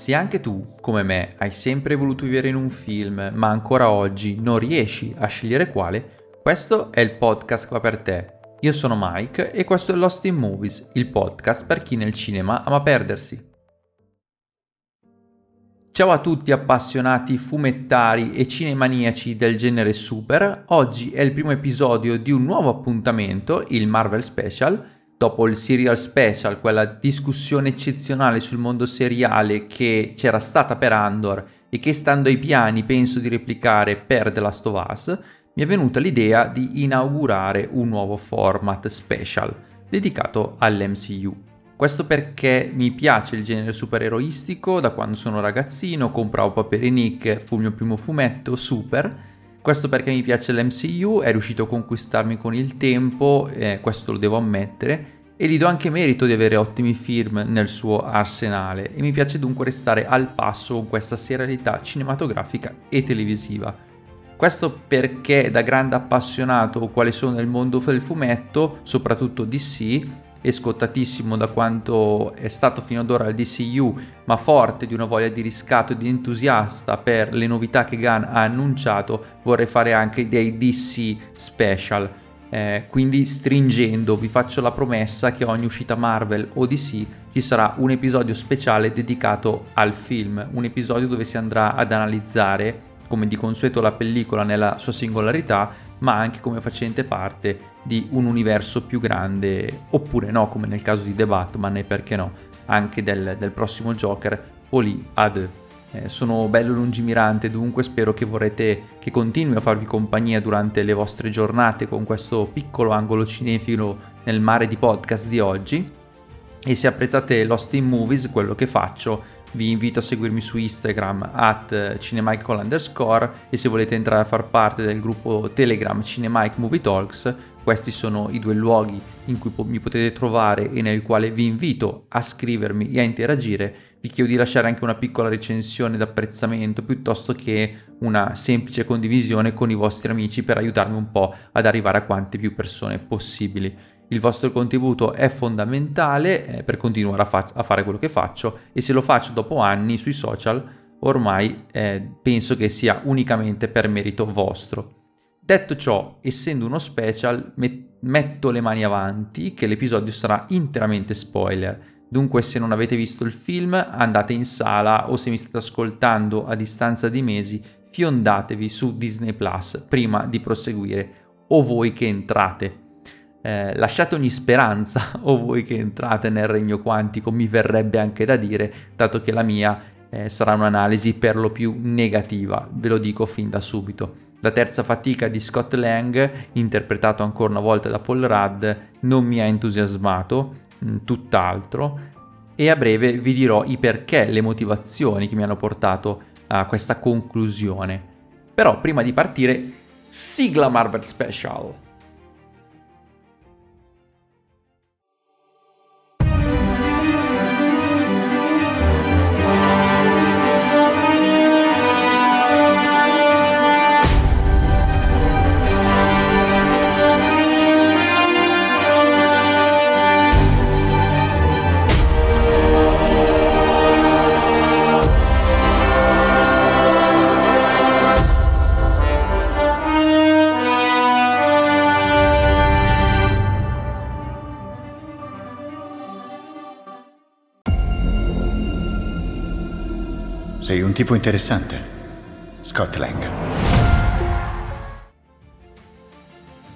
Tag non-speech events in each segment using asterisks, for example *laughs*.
Se anche tu, come me, hai sempre voluto vivere in un film, ma ancora oggi non riesci a scegliere quale, questo è il podcast qua per te. Io sono Mike e questo è Lost in Movies, il podcast per chi nel cinema ama perdersi. Ciao a tutti appassionati fumettari e cinemaniaci del genere super, oggi è il primo episodio di un nuovo appuntamento, il Marvel Special, dopo il serial special, quella discussione eccezionale sul mondo seriale che c'era stata per Andor e che stando ai piani penso di replicare per The Last of Us, mi è venuta l'idea di inaugurare un nuovo format special dedicato all'MCU. Questo perché mi piace il genere supereroistico da quando sono ragazzino, compravo Paper Nick, fu il mio primo fumetto, super, questo perché mi piace l'MCU, è riuscito a conquistarmi con il tempo, eh, questo lo devo ammettere, e gli do anche merito di avere ottimi film nel suo arsenale e mi piace dunque restare al passo con questa serialità cinematografica e televisiva. Questo perché da grande appassionato quale sono nel mondo del fumetto, soprattutto DC, e scottatissimo da quanto è stato fino ad ora il DCU, ma forte di una voglia di riscatto e di entusiasta per le novità che Gunn ha annunciato, vorrei fare anche dei DC special. Eh, quindi stringendo vi faccio la promessa che ogni uscita Marvel o DC ci sarà un episodio speciale dedicato al film, un episodio dove si andrà ad analizzare come di consueto la pellicola nella sua singolarità, ma anche come facente parte di un universo più grande, oppure no, come nel caso di The Batman e perché no, anche del, del prossimo Joker, à deux. Eh, sono bello lungimirante, dunque spero che vorrete che continui a farvi compagnia durante le vostre giornate con questo piccolo angolo cinefilo nel mare di podcast di oggi. E se apprezzate Lost in Movies, quello che faccio, vi invito a seguirmi su Instagram at cinemike underscore e se volete entrare a far parte del gruppo Telegram Cinemike Movie Talks questi sono i due luoghi in cui po- mi potete trovare e nel quale vi invito a scrivermi e a interagire. Vi chiedo di lasciare anche una piccola recensione d'apprezzamento piuttosto che una semplice condivisione con i vostri amici per aiutarmi un po' ad arrivare a quante più persone possibili. Il vostro contributo è fondamentale eh, per continuare a, fa- a, fare quello che faccio e se lo faccio dopo anni sui social ormai eh, penso che sia unicamente per merito vostro. Detto ciò, essendo uno special, met- metto le mani avanti che l'episodio sarà interamente spoiler. Dunque, se non avete visto il film, andate in sala o se mi state ascoltando a distanza di mesi, fiondatevi su Disney Plus prima di proseguire. O voi che entrate. Eh, lasciate ogni speranza, *laughs* o voi che entrate nel regno quantico, mi verrebbe anche da dire, dato che la mia eh, sarà un'analisi per lo più negativa, ve lo dico fin da subito. La terza fatica di Scott Lang, interpretato ancora una volta da Paul Rudd, non mi ha entusiasmato, mh, mm, tutt'altro, e a breve vi dirò i perché, le motivazioni che mi hanno portato a questa conclusione. Però prima di partire, sigla Marvel Special! Tipo interessante, Scott Lang.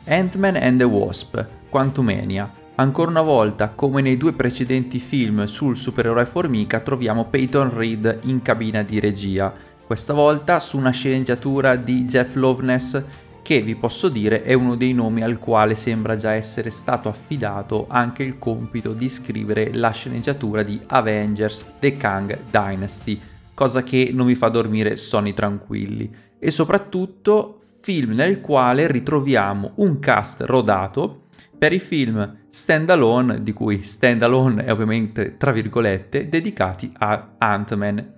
Ant-Man and the Wasp, Quantumania. Ancora una volta, come nei due precedenti film sul supereroe formica, troviamo Peyton Reed in cabina di regia. Questa volta su una sceneggiatura di Jeff Loveness che vi posso dire è uno dei nomi al quale sembra già essere stato affidato anche il compito di scrivere la sceneggiatura di Avengers The Kang Dynasty cosa che non mi fa dormire sonni tranquilli. E soprattutto film nel quale ritroviamo un cast rodato per i film standalone, di cui standalone è ovviamente tra virgolette, dedicati a Ant-Man.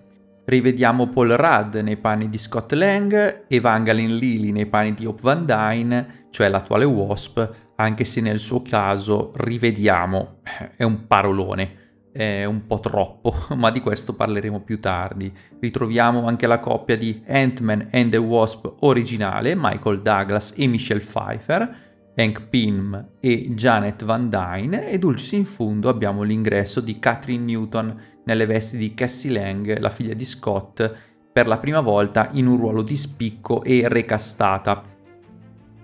Rivediamo Paul Rudd nei panni di Scott Lang, Evangeline Lilly nei panni di Hope Van Dyne, cioè l'attuale Wasp, anche se nel suo caso rivediamo, è un parolone, è un po' troppo, *laughs* ma di questo parleremo più tardi. Ritroviamo anche la coppia di Ant-Man and the Wasp originale, Michael Douglas e Michelle Pfeiffer, Hank Pym e Janet Van Dyne e dulcis in fondo abbiamo l'ingresso di Catherine Newton nelle vesti di Cassie Lang, la figlia di Scott, per la prima volta in un ruolo di spicco e recastata.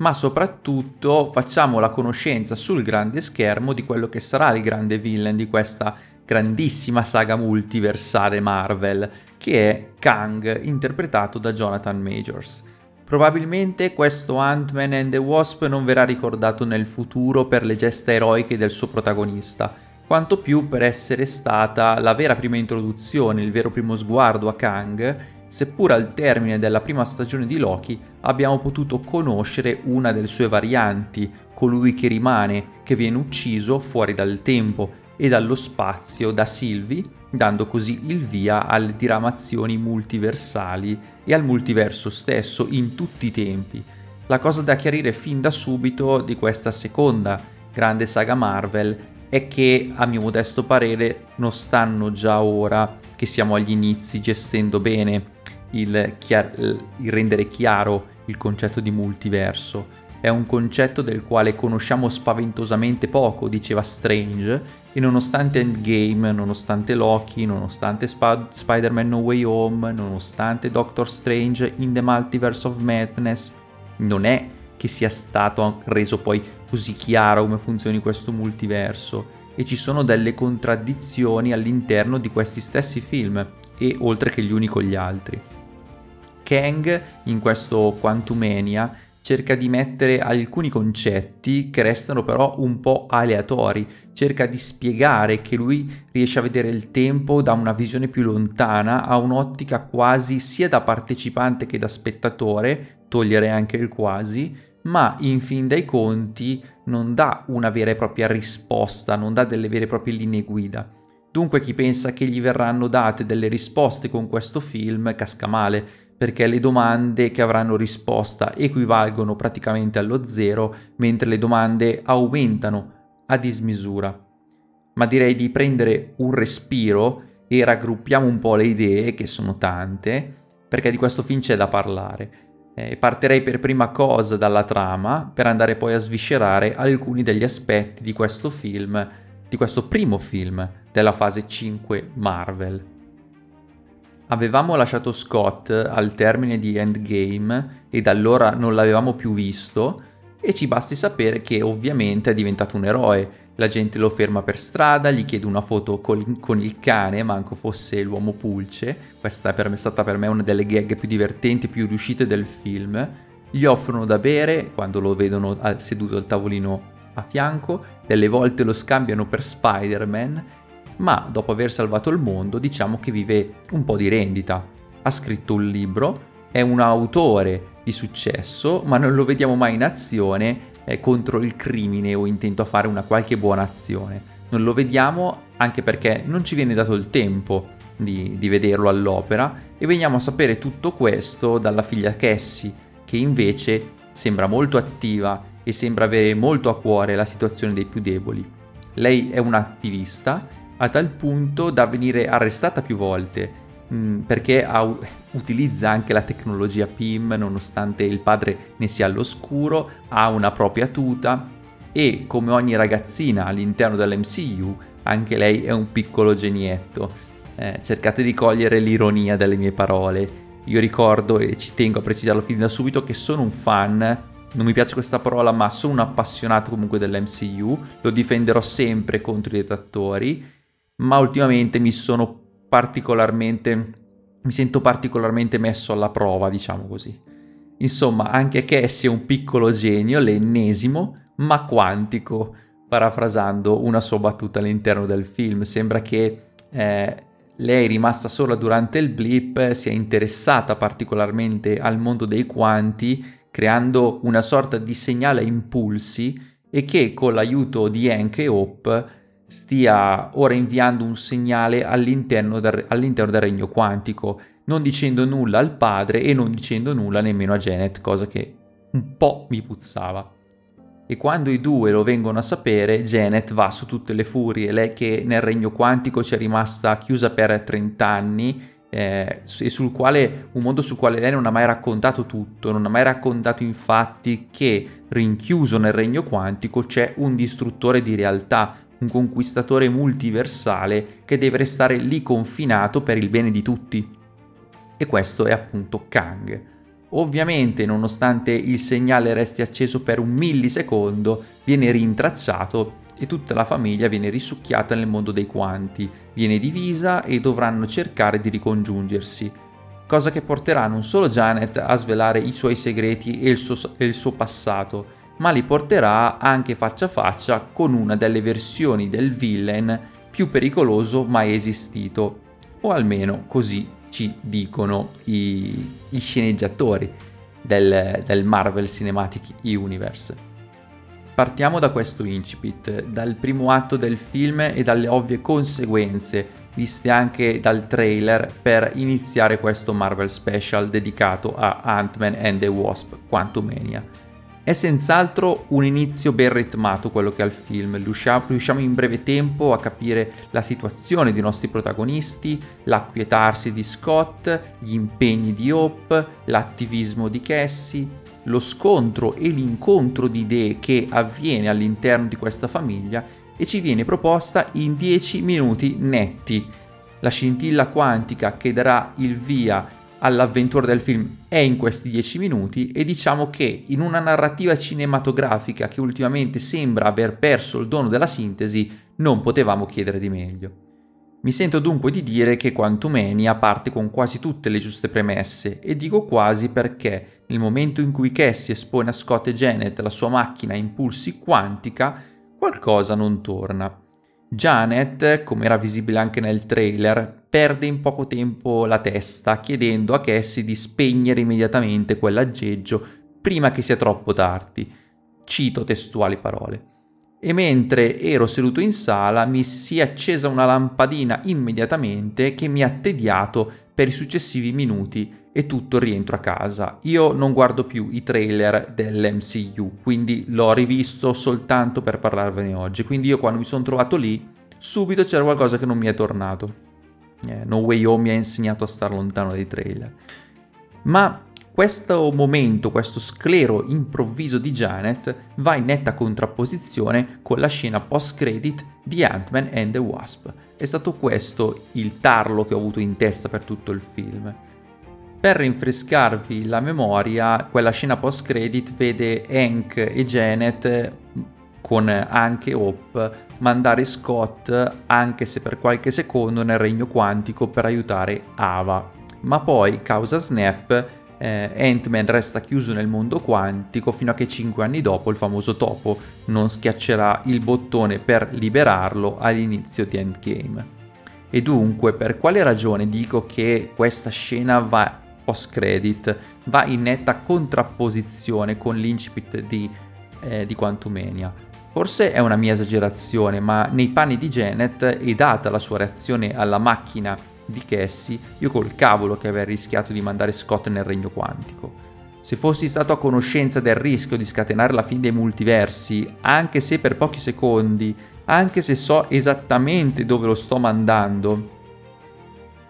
Ma soprattutto facciamo la conoscenza sul grande schermo di quello che sarà il grande villain di questa grandissima saga multiversale Marvel, che è Kang, interpretato da Jonathan Majors. Probabilmente questo Ant-Man and the Wasp non verrà ricordato nel futuro per le gesta eroiche del suo protagonista, quanto più per essere stata la vera prima introduzione, il vero primo sguardo a Kang, seppur al termine della prima stagione di Loki abbiamo potuto conoscere una delle sue varianti, colui che rimane, che viene ucciso fuori dal tempo e dallo spazio da Sylvie dando così il via alle diramazioni multiversali e al multiverso stesso in tutti i tempi. La cosa da chiarire fin da subito di questa seconda grande saga Marvel è che, a mio modesto parere, non stanno già ora che siamo agli inizi gestendo bene il, chiar- il rendere chiaro il concetto di multiverso è un concetto del quale conosciamo spaventosamente poco, diceva Strange, e nonostante Endgame, nonostante Loki, nonostante Sp- Spider-Man No Way Home, nonostante Doctor Strange in the Multiverse of Madness, non è che sia stato reso poi così chiaro come funzioni questo multiverso e ci sono delle contraddizioni all'interno di questi stessi film e oltre che gli uni con gli altri. Kang in questo Quantumania cerca di mettere alcuni concetti che restano però un po' aleatori, cerca di spiegare che lui riesce a vedere il tempo da una visione più lontana, a un'ottica quasi sia da partecipante che da spettatore, togliere anche il quasi, ma in fin dei conti non dà una vera e propria risposta, non dà delle vere e proprie linee guida. Dunque chi pensa che gli verranno date delle risposte con questo film casca male, perché le domande che avranno risposta equivalgono praticamente allo zero, mentre le domande aumentano a dismisura. Ma direi di prendere un respiro e raggruppiamo un po' le idee, che sono tante, perché di questo film c'è da parlare. Eh, partirei per prima cosa dalla trama, per andare poi a sviscerare alcuni degli aspetti di questo film, di questo primo film della fase 5 Marvel. Avevamo lasciato Scott al termine di Endgame e da allora non l'avevamo più visto e ci basti sapere che ovviamente è diventato un eroe. La gente lo ferma per strada, gli chiede una foto col, con il cane, manco fosse l'uomo pulce. Questa è stata per me una delle gag più divertenti, più riuscite del film. Gli offrono da bere quando lo vedono seduto al tavolino a fianco, delle volte lo scambiano per Spider-Man ma dopo aver salvato il mondo diciamo che vive un po' di rendita. Ha scritto un libro, è un autore di successo, ma non lo vediamo mai in azione eh, contro il crimine o intento a fare una qualche buona azione. Non lo vediamo anche perché non ci viene dato il tempo di, di vederlo all'opera e veniamo a sapere tutto questo dalla figlia Cassie, che invece sembra molto attiva e sembra avere molto a cuore la situazione dei più deboli. Lei è un'attivista a tal punto da venire arrestata più volte mm, perché ha, utilizza anche la tecnologia PIM nonostante il padre ne sia all'oscuro, ha una propria tuta e come ogni ragazzina all'interno dell'MCU anche lei è un piccolo genietto. Eh, cercate di cogliere l'ironia delle mie parole. Io ricordo e ci tengo a precisarlo fin da subito che sono un fan non mi piace questa parola, ma sono un appassionato comunque dell'MCU, lo difenderò sempre contro i detrattori ma ultimamente mi sono particolarmente mi sento particolarmente messo alla prova, diciamo così. Insomma, anche Cassie è un piccolo genio, l'ennesimo, ma quantico, parafrasando una sua battuta all'interno del film. Sembra che eh, lei, rimasta sola durante il blip, sia interessata particolarmente al mondo dei quanti, creando una sorta di segnale a impulsi e che con l'aiuto di Hank e Hope stia ora inviando un segnale all'interno del, all'interno del regno quantico, non dicendo nulla al padre e non dicendo nulla nemmeno a Janet, cosa che un po' mi puzzava. e quando i due lo vengono a sapere, Janet va su tutte le furie, lei che nel regno quantico ci è rimasta chiusa per 30 anni eh, e sul quale, un mondo sul quale lei non ha mai raccontato tutto, non ha mai raccontato infatti che rinchiuso nel regno quantico c'è un distruttore di realtà, un conquistatore multiversale che deve restare lì confinato per il bene di tutti. E questo è appunto Kang. Ovviamente, nonostante il segnale resti acceso per un millisecondo, viene rintracciato e tutta la famiglia viene risucchiata nel mondo dei quanti, viene divisa e dovranno cercare di ricongiungersi, cosa che porterà non solo Janet a svelare i suoi segreti e il suo, e il suo passato, ma li porterà anche faccia a faccia con una delle versioni del villain più pericoloso mai esistito, o almeno così ci dicono i, i sceneggiatori del, del Marvel Cinematic Universe. Partiamo da questo incipit, dal primo atto del film e dalle ovvie conseguenze viste anche dal trailer per iniziare questo Marvel Special dedicato a Ant-Man and the Wasp Quantumania. È senz'altro un inizio ben ritmato quello che ha il film, riusciamo, in breve tempo a capire la situazione dei nostri protagonisti, l'acquietarsi di Scott, gli impegni di Hope, l'attivismo di Cassie, lo scontro e l'incontro di idee che avviene all'interno di questa famiglia e ci viene proposta in 10 minuti netti. La scintilla quantica che darà il via all'avventura del film è in questi dieci minuti e diciamo che in una narrativa cinematografica che ultimamente sembra aver perso il dono della sintesi non potevamo chiedere di meglio. Mi sento dunque di dire che Quantumania parte con quasi tutte le giuste premesse e dico quasi perché nel momento in cui Cassie espone a Scott e Janet la sua macchina a impulsi quantica, qualcosa non torna. Janet, come era visibile anche nel trailer, perde in poco tempo la testa chiedendo a Cassie di spegnere immediatamente quell'aggeggio prima che sia troppo tardi. Cito testuali parole. E mentre ero seduto in sala mi si è accesa una lampadina immediatamente che mi ha tediato per i successivi minuti e tutto rientro a casa. Io non guardo più i trailer dell'MCU, quindi l'ho rivisto soltanto per parlarvene oggi. Quindi io quando mi sono trovato lì, subito c'era qualcosa che non mi è tornato. Eh, no Way Home mi ha insegnato a stare lontano dai trailer. Ma questo momento, questo sclero improvviso di Janet va in netta contrapposizione con la scena post-credit di Ant-Man and the Wasp. È stato questo il tarlo che ho avuto in testa per tutto il film. Per rinfrescarvi la memoria, quella scena post-credit vede Hank e Janet con anche Hope mandare Scott, anche se per qualche secondo, nel regno quantico per aiutare Ava. Ma poi, causa Snap, eh, Ant-Man resta chiuso nel mondo quantico fino a che 5 anni dopo il famoso topo non schiaccerà il bottone per liberarlo all'inizio di Endgame. E dunque, per quale ragione dico che questa scena va post credit va in netta contrapposizione con l'incipit di, eh, di Quantumania. Forse è una mia esagerazione, ma nei panni di Janet e data la sua reazione alla macchina di Cassie, io col cavolo che aver rischiato di mandare Scott nel regno quantico. Se fossi stato a conoscenza del rischio di scatenare la fine dei multiversi, anche se per pochi secondi, anche se so esattamente dove lo sto mandando,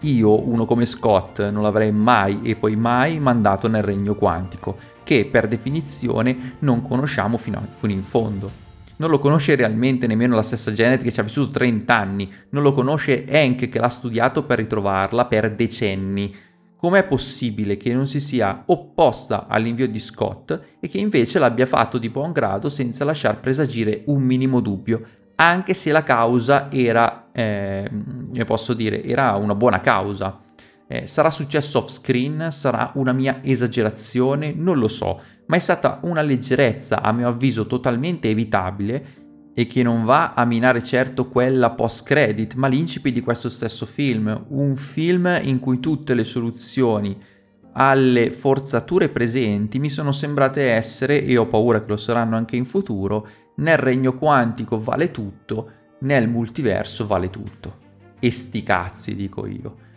io, uno come Scott, non l'avrei mai e poi mai mandato nel regno quantico, che per definizione non conosciamo fino, a, fino in fondo. Non lo conosce realmente nemmeno la stessa Janet che ci ha vissuto 30 anni, non lo conosce Hank che l'ha studiato per ritrovarla per decenni. Com'è possibile che non si sia opposta all'invio di Scott e che invece l'abbia fatto di buon grado senza lasciar presagire un minimo dubbio, anche se la causa era, eh, posso dire, era una buona causa. Eh, sarà successo off screen? Sarà una mia esagerazione? Non lo so, ma è stata una leggerezza, a mio avviso, totalmente evitabile e che non va a minare certo quella post credit, ma l'incipit di questo stesso film, un film in cui tutte le soluzioni alle forzature presenti mi sono sembrate essere, e ho paura che lo saranno anche in futuro, nel regno quantico vale tutto, nel multiverso vale tutto. E sti cazzi, dico io.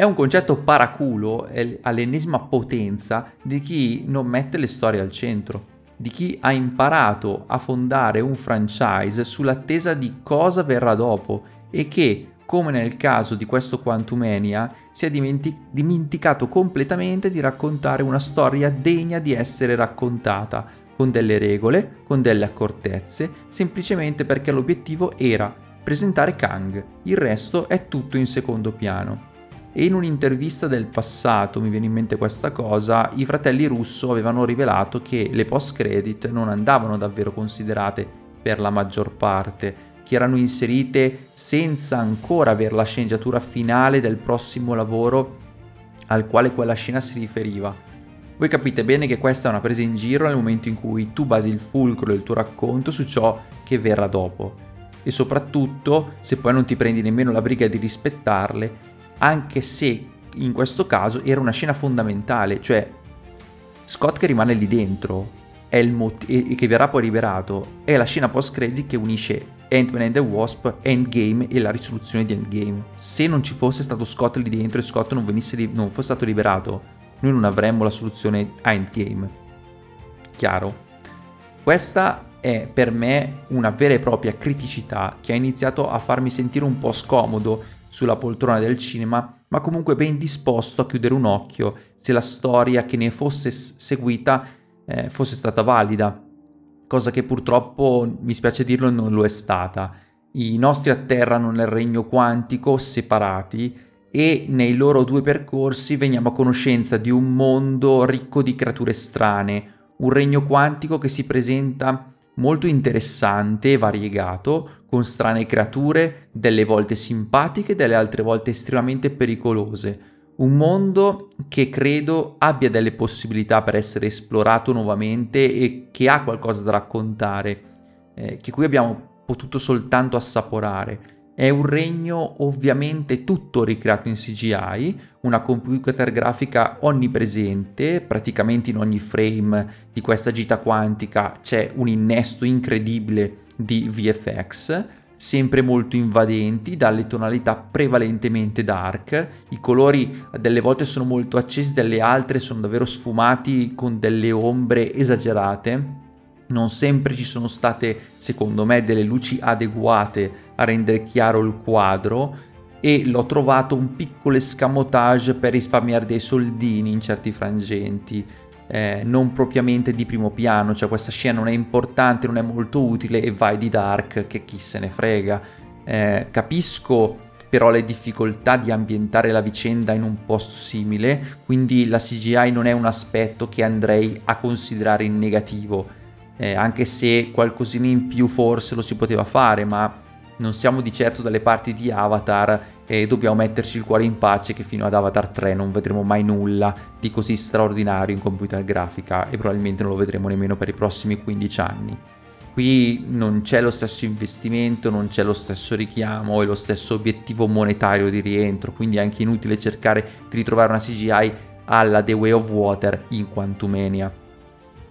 È un concetto paraculo all'ennesima potenza di chi non mette le storie al centro. di chi ha imparato a fondare un franchise sull'attesa di cosa verrà dopo e che, come nel caso di questo Quantumania, si è dimentic- dimenticato completamente di raccontare una storia degna di essere raccontata, con delle regole, con delle accortezze, semplicemente perché l'obiettivo era presentare Kang, il resto è tutto in secondo piano. E in un'intervista del passato, mi viene in mente questa cosa, i fratelli Russo avevano rivelato che le post-credit non andavano davvero considerate per la maggior parte, che erano inserite senza ancora avere la sceneggiatura finale del prossimo lavoro al quale quella scena si riferiva. Voi capite bene che questa è una presa in giro nel momento in cui tu basi il fulcro del tuo racconto su ciò che verrà dopo. E soprattutto, se poi non ti prendi nemmeno la briga di rispettarle, anche se in questo caso era una scena fondamentale, cioè Scott che rimane lì dentro mot- e che verrà poi liberato, è la scena post-credit che unisce Ant-Man and the Wasp, Endgame e la risoluzione di Endgame. Se non ci fosse stato Scott lì dentro e Scott non, li- non fosse stato liberato, noi non avremmo la soluzione a Endgame. Chiaro? Questa è per me una vera e propria criticità che ha iniziato a farmi sentire un po' scomodo sulla poltrona del cinema, ma comunque ben disposto a chiudere un occhio se la storia che ne fosse seguita eh, fosse stata valida, cosa che purtroppo, mi spiace dirlo, non lo è stata. I nostri atterrano nel regno quantico separati e nei loro due percorsi veniamo a conoscenza di un mondo ricco di creature strane, un regno quantico che si presenta molto interessante e variegato, con strane creature, delle volte simpatiche, delle altre volte estremamente pericolose. Un mondo che credo abbia delle possibilità per essere esplorato nuovamente e che ha qualcosa da raccontare, eh, che qui abbiamo potuto soltanto assaporare. È un regno ovviamente tutto ricreato in CGI, una computer grafica onnipresente, praticamente in ogni frame di questa gita quantica c'è un innesto incredibile di VFX, sempre molto invadenti, dalle tonalità prevalentemente dark. I colori delle volte sono molto accesi, delle altre sono davvero sfumati con delle ombre esagerate non sempre ci sono state, secondo me, delle luci adeguate a rendere chiaro il quadro e l'ho trovato un piccolo escamotage per risparmiare dei soldini in certi frangenti. Eh, non propriamente di primo piano, cioè questa scena non è importante, non è molto utile e vai di Dark che chi se ne frega. Eh, capisco però le difficoltà di ambientare la vicenda in un posto simile, quindi la CGI non è un aspetto che andrei a considerare in negativo eh, anche se qualcosina in più forse lo si poteva fare, ma non siamo di certo dalle parti di Avatar e dobbiamo metterci il cuore in pace che fino ad Avatar 3 non vedremo mai nulla di così straordinario in computer grafica e probabilmente non lo vedremo nemmeno per i prossimi 15 anni. Qui non c'è lo stesso investimento, non c'è lo stesso richiamo e lo stesso obiettivo monetario di rientro, quindi è anche inutile cercare di ritrovare una CGI alla The Way of Water in Quantumania.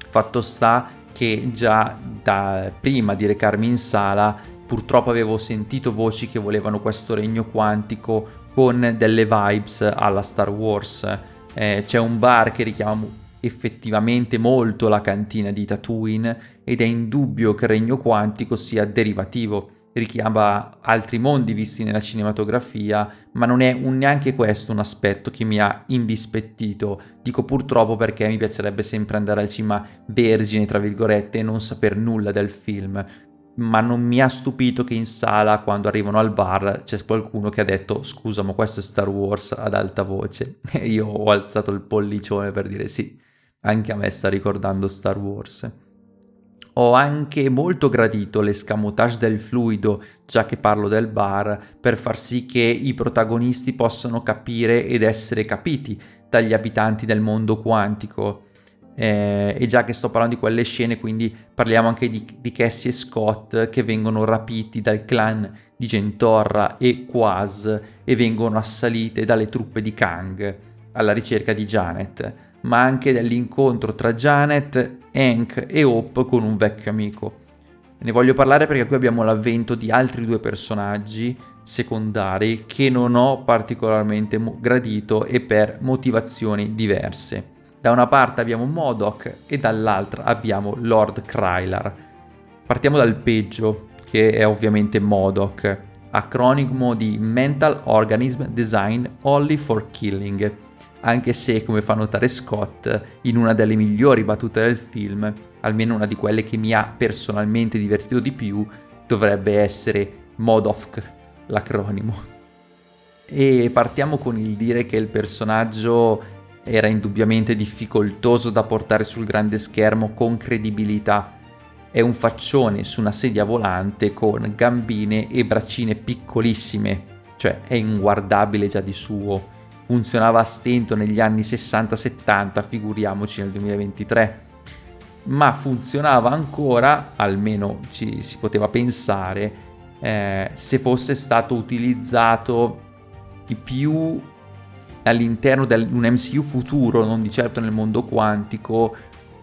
Fatto sta che già da prima di recarmi in sala purtroppo avevo sentito voci che volevano questo regno quantico con delle vibes alla Star Wars. Eh, c'è un bar che richiama effettivamente molto la cantina di Tatooine ed è indubbio che il regno quantico sia derivativo richiama altri mondi visti nella cinematografia, ma non è un, neanche questo un aspetto che mi ha indispettito. Dico purtroppo perché mi piacerebbe sempre andare al cinema vergine, tra virgolette, e non saper nulla del film. Ma non mi ha stupito che in sala, quando arrivano al bar, c'è qualcuno che ha detto: Scusa, ma questo è Star Wars ad alta voce. E *laughs* io ho alzato il pollicione per dire sì, anche a me sta ricordando Star Wars. Ho anche molto gradito l'escamotage del fluido, già che parlo del bar, per far sì che i protagonisti possano capire ed essere capiti dagli abitanti del mondo quantico. Eh, e già che sto parlando di quelle scene, quindi parliamo anche di, di Cassie e Scott che vengono rapiti dal clan di Gentorra e Quaz e vengono assalite dalle truppe di Kang alla ricerca di Janet ma anche dell'incontro tra Janet, Hank e Hope con un vecchio amico. Ne voglio parlare perché qui abbiamo l'avvento di altri due personaggi secondari che non ho particolarmente gradito e per motivazioni diverse. Da una parte abbiamo Modoc e dall'altra abbiamo Lord Krylar. Partiamo dal peggio, che è ovviamente Modoc, acronimo di Mental Organism Design Only for Killing, anche se, come fa notare Scott, in una delle migliori battute del film, almeno una di quelle che mi ha personalmente divertito di più, dovrebbe essere Modoc, l'acronimo. E partiamo con il dire che il personaggio era indubbiamente difficoltoso da portare sul grande schermo con credibilità. È un faccione su una sedia volante con gambine e braccine piccolissime, cioè è inguardabile già di suo. Funzionava a stento negli anni 60-70, figuriamoci nel 2023. Ma funzionava ancora, almeno ci si poteva pensare, eh, se fosse stato utilizzato più all'interno di un MCU futuro, non di certo nel mondo quantico,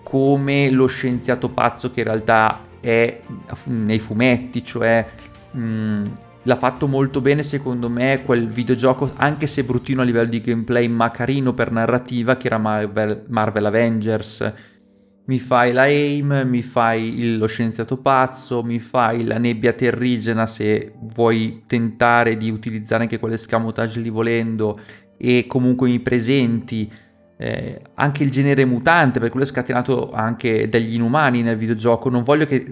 come lo scienziato pazzo che in realtà è nei fumetti, cioè mh, mm, l'ha fatto molto bene secondo me quel videogioco, anche se bruttino a livello di gameplay, ma carino per narrativa, che era Marvel, Marvel Avengers. Mi fai la AIM, mi fai il, lo scienziato pazzo, mi fai la nebbia terrigena se vuoi tentare di utilizzare anche quell'escamotage lì volendo e comunque i presenti, eh, anche il genere mutante, per quello è scatenato anche dagli inumani nel videogioco. Non voglio che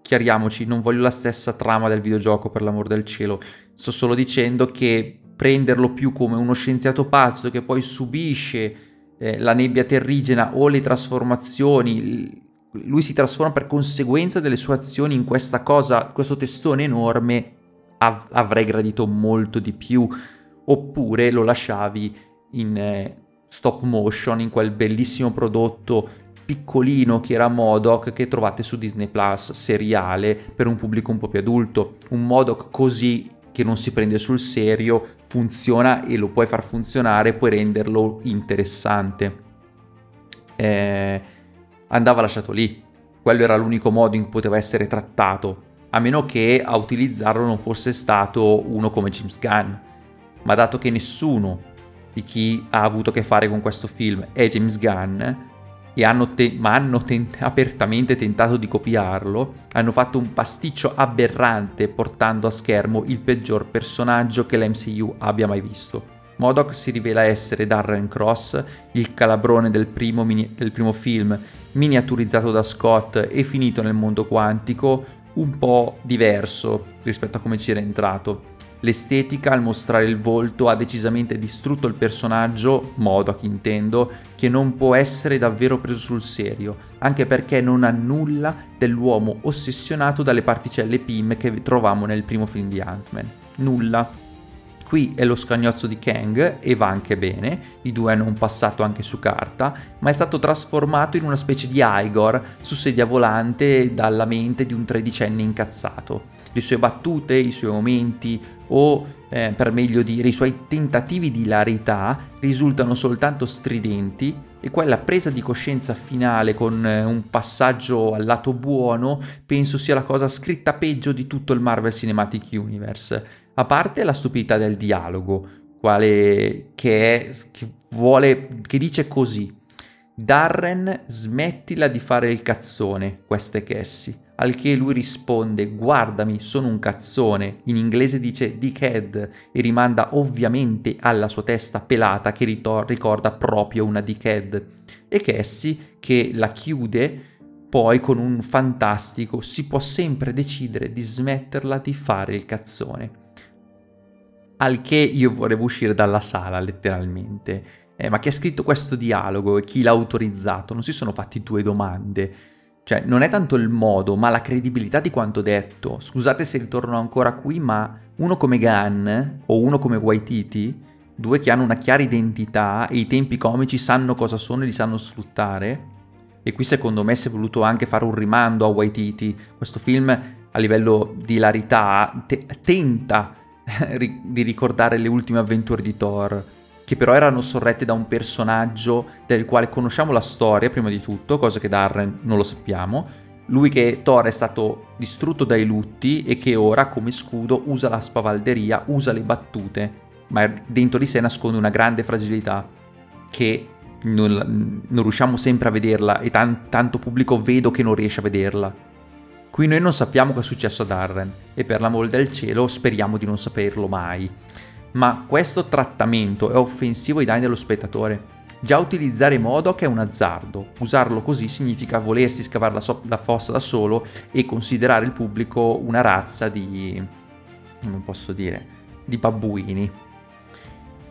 chiariamoci, non voglio la stessa trama del videogioco per l'amor del cielo. Sto solo dicendo che prenderlo più come uno scienziato pazzo che poi subisce eh, la nebbia terrigena o le trasformazioni, lui si trasforma per conseguenza delle sue azioni in questa cosa, questo testone enorme, av- avrei gradito molto di più oppure lo lasciavi in eh, stop motion, in quel bellissimo prodotto piccolino che era Modoc che trovate su Disney Plus, seriale per un pubblico un po' più adulto. Un Modoc così che non si prende sul serio, funziona e lo puoi far funzionare, puoi renderlo interessante. Eh, andava lasciato lì. Quello era l'unico modo in cui poteva essere trattato, a meno che a utilizzarlo non fosse stato uno come James Gunn ma dato che nessuno di chi ha avuto a che fare con questo film è James Gunn, hanno te- ma hanno ten- apertamente tentato di copiarlo, hanno fatto un pasticcio aberrante portando a schermo il peggior personaggio che l'MCU abbia mai visto. Modoc si rivela essere Darren Cross, il calabrone del primo, mini- del primo film, miniaturizzato da Scott e finito nel mondo quantico, un po' diverso rispetto a come ci era entrato. L'estetica al mostrare il volto ha decisamente distrutto il personaggio, Modoc intendo, che non può essere davvero preso sul serio, anche perché non ha nulla dell'uomo ossessionato dalle particelle PIM che trovavamo nel primo film di Ant-Man. Nulla. Qui è lo scagnozzo di Kang e va anche bene, i due hanno un passato anche su carta, ma è stato trasformato in una specie di Igor su sedia volante dalla mente di un tredicenne incazzato le sue battute, i suoi momenti o, eh, per meglio dire, i suoi tentativi di ilarità risultano soltanto stridenti e quella presa di coscienza finale con eh, un passaggio al lato buono penso sia la cosa scritta peggio di tutto il Marvel Cinematic Universe, a parte la stupidità del dialogo, quale che, è, che vuole, che dice così. Darren, smettila di fare il cazzone, queste Cassie al che lui risponde guardami, sono un cazzone, in inglese dice dickhead e rimanda ovviamente alla sua testa pelata che ritor- ricorda proprio una dickhead e Cassie che la chiude poi con un fantastico si può sempre decidere di smetterla di fare il cazzone. Al che io volevo uscire dalla sala letteralmente. Eh, ma chi ha scritto questo dialogo e chi l'ha autorizzato? Non si sono fatti due domande cioè, non è tanto il modo, ma la credibilità di quanto detto. Scusate se ritorno ancora qui, ma uno come Gunn o uno come Waititi, due che hanno una chiara identità e i tempi comici sanno cosa sono e li sanno sfruttare. E qui secondo me si è voluto anche fare un rimando a Waititi. Questo film a livello di hilarità te- tenta *laughs* di ricordare le ultime avventure di Thor che però erano sorrette da un personaggio del quale conosciamo la storia prima di tutto, cosa che Darren non lo sappiamo. Lui che Thor è stato distrutto dai lutti e che ora come scudo usa la spavalderia, usa le battute, ma dentro di sé nasconde una grande fragilità che non, non riusciamo sempre a vederla e tan, tanto pubblico vedo che non riesce a vederla. Qui noi non sappiamo cosa è successo a Darren e per l'amore del cielo speriamo di non saperlo mai. Ma questo trattamento è offensivo ai danni dello spettatore. Già utilizzare Modoc è un azzardo, usarlo così significa volersi scavare la, so- la fossa da solo e considerare il pubblico una razza di... non posso dire, di babbuini.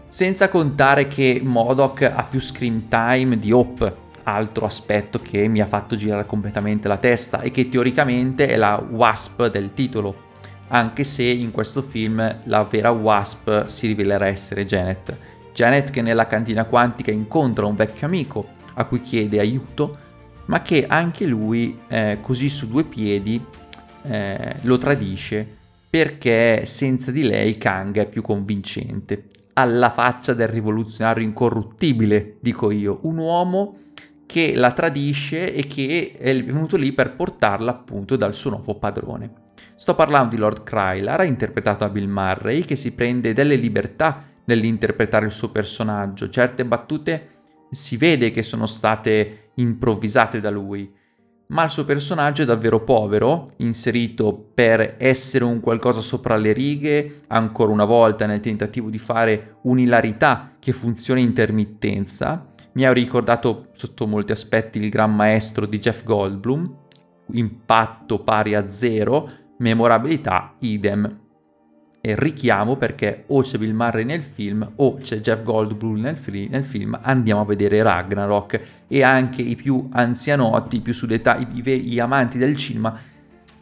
Senza contare che Modoc ha più screen time di Hope, altro aspetto che mi ha fatto girare completamente la testa e che teoricamente è la Wasp del titolo, anche se in questo film la vera Wasp si rivelerà essere Janet. Janet che nella cantina quantica incontra un vecchio amico a cui chiede aiuto, ma che anche lui, eh, così su due piedi, eh, lo tradisce perché senza di lei Kang è più convincente. Alla faccia del rivoluzionario incorruttibile, dico io, un uomo che la tradisce e che è venuto lì per portarla appunto dal suo nuovo padrone. Sto parlando di Lord Krylar, interpretato da Bill Murray, che si prende delle libertà nell'interpretare il suo personaggio. Certe battute si vede che sono state improvvisate da lui, ma il suo personaggio è davvero povero, inserito per essere un qualcosa sopra le righe, ancora una volta nel tentativo di fare un'ilarità che funziona in intermittenza, mi ha ricordato sotto molti aspetti il gran maestro di Jeff Goldblum, impatto pari a zero, memorabilità idem. E richiamo perché o c'è Bill Murray nel film o c'è Jeff Goldblum nel, fi- nel film, andiamo a vedere Ragnarok e anche i più anzianotti, i più sull'età, i, i, gli amanti del cinema,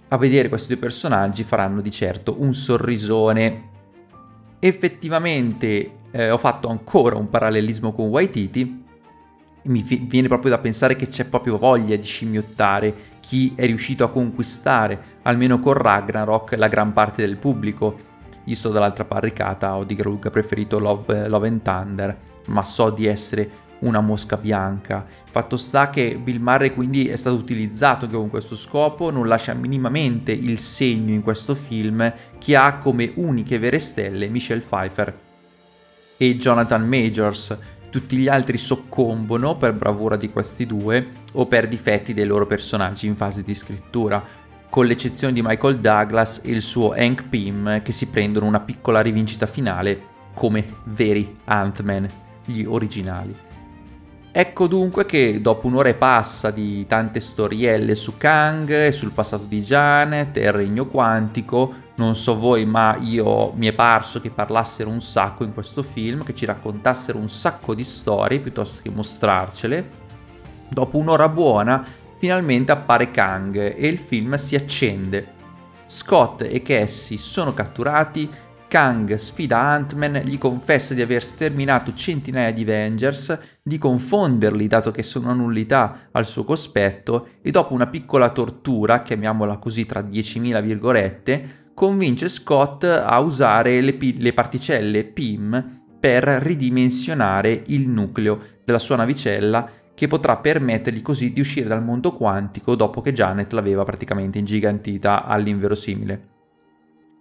a vedere questi due personaggi faranno di certo un sorrisone. Effettivamente eh, ho fatto ancora un parallelismo con Waititi, mi viene proprio da pensare che c'è proprio voglia di scimmiottare chi è riuscito a conquistare, almeno con Ragnarok, la gran parte del pubblico. Io sto dall'altra barricata, ho di Grug preferito Love, Love and Thunder, ma so di essere una mosca bianca. Fatto sta che Bill Murray quindi è stato utilizzato con questo scopo, non lascia minimamente il segno in questo film che ha come uniche vere stelle Michelle Pfeiffer e Jonathan Majors, tutti gli altri soccombono per bravura di questi due o per difetti dei loro personaggi in fase di scrittura, con l'eccezione di Michael Douglas e il suo Hank Pym che si prendono una piccola rivincita finale come veri Ant-Man, gli originali. Ecco dunque che dopo un'ora e passa di tante storielle su Kang e sul passato di Janet e il regno quantico, non so voi ma io mi è parso che parlassero un sacco in questo film, che ci raccontassero un sacco di storie piuttosto che mostrarcele. Dopo un'ora buona finalmente appare Kang e il film si accende. Scott e Cassie sono catturati Kang sfida Ant-Man, gli confessa di aver sterminato centinaia di Avengers, di confonderli dato che sono nullità al suo cospetto e dopo una piccola tortura, chiamiamola così tra 10.000 virgolette, convince Scott a usare le, pi- le particelle PIM per ridimensionare il nucleo della sua navicella che potrà permettergli così di uscire dal mondo quantico dopo che Janet l'aveva praticamente ingigantita all'inverosimile.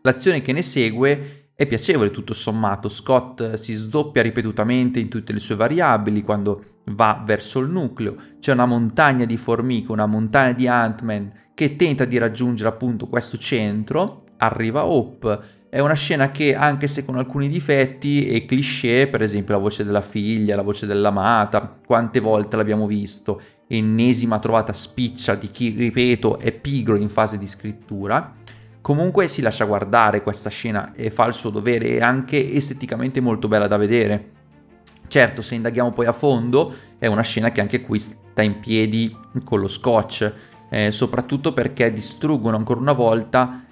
L'azione che ne segue è piacevole tutto sommato, Scott si sdoppia ripetutamente in tutte le sue variabili quando va verso il nucleo, c'è una montagna di formiche, una montagna di Ant-Man che tenta di raggiungere appunto questo centro, arriva Hope, è una scena che anche se con alcuni difetti è cliché, per esempio la voce della figlia, la voce dell'amata, quante volte l'abbiamo visto, ennesima trovata spiccia di chi, ripeto, è pigro in fase di scrittura, Comunque si lascia guardare questa scena e fa il suo dovere, è anche esteticamente molto bella da vedere. Certo, se indaghiamo poi a fondo, è una scena che anche qui sta in piedi con lo scotch, eh, soprattutto perché distruggono ancora una volta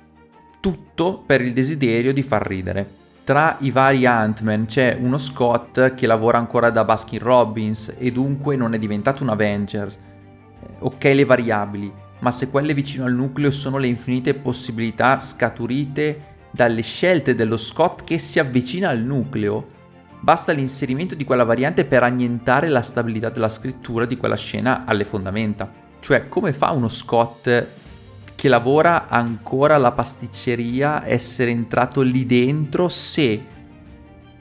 tutto per il desiderio di far ridere. Tra i vari Ant-Man c'è uno Scott che lavora ancora da Baskin Robbins e dunque non è diventato un Avenger. Eh, ok le variabili, ma se quelle vicino al nucleo sono le infinite possibilità scaturite dalle scelte dello Scott che si avvicina al nucleo, basta l'inserimento di quella variante per annientare la stabilità della scrittura di quella scena alle fondamenta. Cioè, come fa uno Scott che lavora ancora alla pasticceria essere entrato lì dentro se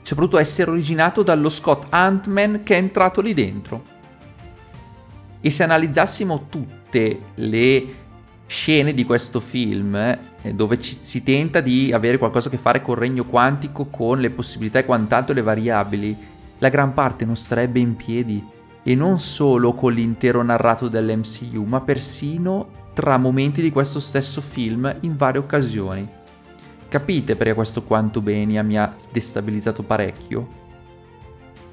soprattutto essere originato dallo Scott Ant-Man che è entrato lì dentro. E se analizzassimo tutte le scene di questo film, eh, dove ci, si tenta di avere qualcosa a che fare col regno quantico, con le possibilità e quant'altro le variabili, la gran parte non starebbe in piedi. E non solo con l'intero narrato dell'MCU, ma persino tra momenti di questo stesso film in varie occasioni. Capite perché questo quanto Benia mi ha destabilizzato parecchio?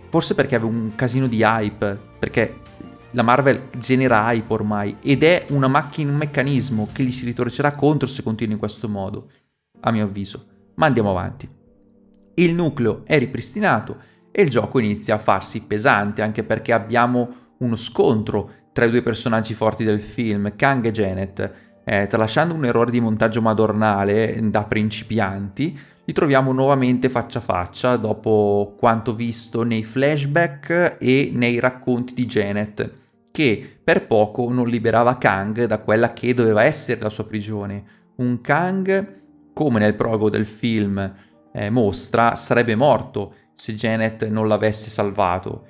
Forse perché avevo un casino di hype, perché la Marvel genera hype ormai ed è una macchina, un meccanismo che gli si ritorcerà contro se continua in questo modo, a mio avviso. Ma andiamo avanti. Il nucleo è ripristinato e il gioco inizia a farsi pesante anche perché abbiamo uno scontro tra i due personaggi forti del film, Kang e Janet. Eh, tralasciando un errore di montaggio madornale da principianti, li troviamo nuovamente faccia a faccia dopo quanto visto nei flashback e nei racconti di Janet, che per poco non liberava Kang da quella che doveva essere la sua prigione. Un Kang, come nel prologo del film eh, mostra, sarebbe morto se Janet non l'avesse salvato.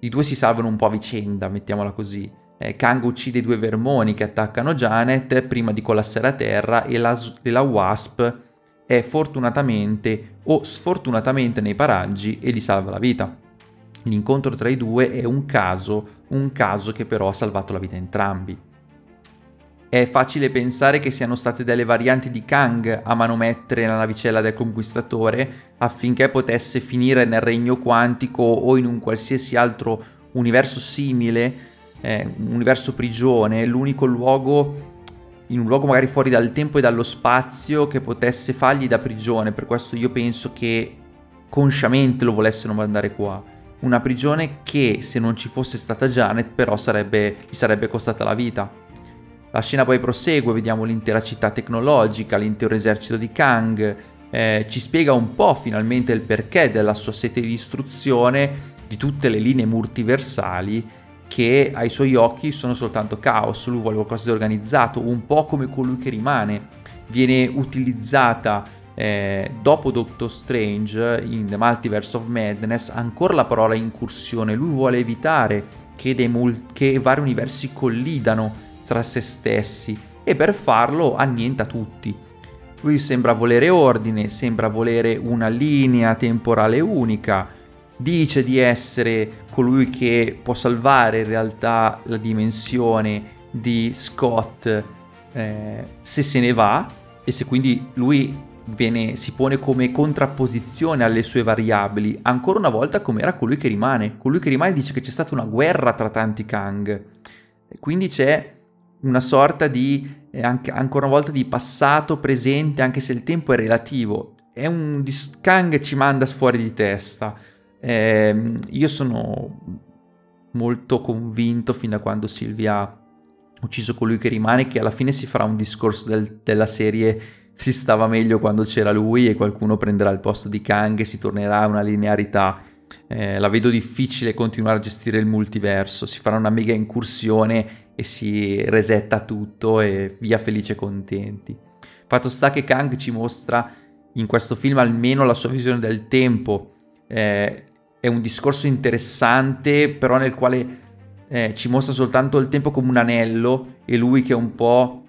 I due si salvano un po' a vicenda, mettiamola così eh, Kang uccide i due vermoni che attaccano Janet prima di collassare a terra e la, e la Wasp è fortunatamente o sfortunatamente nei paraggi e gli salva la vita. L'incontro tra i due è un caso, un caso che però ha salvato la vita a entrambi. È facile pensare che siano state delle varianti di Kang a manomettere la navicella del conquistatore affinché potesse finire nel regno quantico o in un qualsiasi altro universo simile eh, un universo prigione, l'unico luogo in un luogo magari fuori dal tempo e dallo spazio che potesse fargli da prigione, per questo io penso che consciamente lo volessero mandare qua. Una prigione che se non ci fosse stata Janet però sarebbe, gli sarebbe costata la vita. La scena poi prosegue, vediamo l'intera città tecnologica, l'intero esercito di Kang, eh, ci spiega un po' finalmente il perché della sua sete di istruzione, di tutte le linee multiversali che ai suoi occhi sono soltanto caos, lui vuole qualcosa di organizzato, un po' come colui che rimane. Viene utilizzata eh, dopo Doctor Strange in The Multiverse of Madness ancora la parola incursione, lui vuole evitare che, mul- che vari universi collidano tra se stessi e per farlo annienta tutti. Lui sembra volere ordine, sembra volere una linea temporale unica, dice di essere colui che può salvare in realtà la dimensione di Scott eh, se se ne va e se quindi lui viene, si pone come contrapposizione alle sue variabili, ancora una volta come era colui che rimane. Colui che rimane dice che c'è stata una guerra tra tanti Kang. Quindi c'è una sorta di, eh, anche, ancora una volta, di passato, presente, anche se il tempo è relativo. È un Kang ci manda fuori di testa. Eh, io sono molto convinto fin da quando Silvia ha ucciso colui che rimane che alla fine si farà un discorso del, della serie si stava meglio quando c'era lui e qualcuno prenderà il posto di Kang e si tornerà a una linearità. Eh, la vedo difficile continuare a gestire il multiverso, si farà una mega incursione e si resetta tutto e via felice e contenti. Fatto sta che Kang ci mostra in questo film almeno la sua visione del tempo, eh, è un discorso interessante, però nel quale eh, ci mostra soltanto il tempo come un anello e lui che è un po'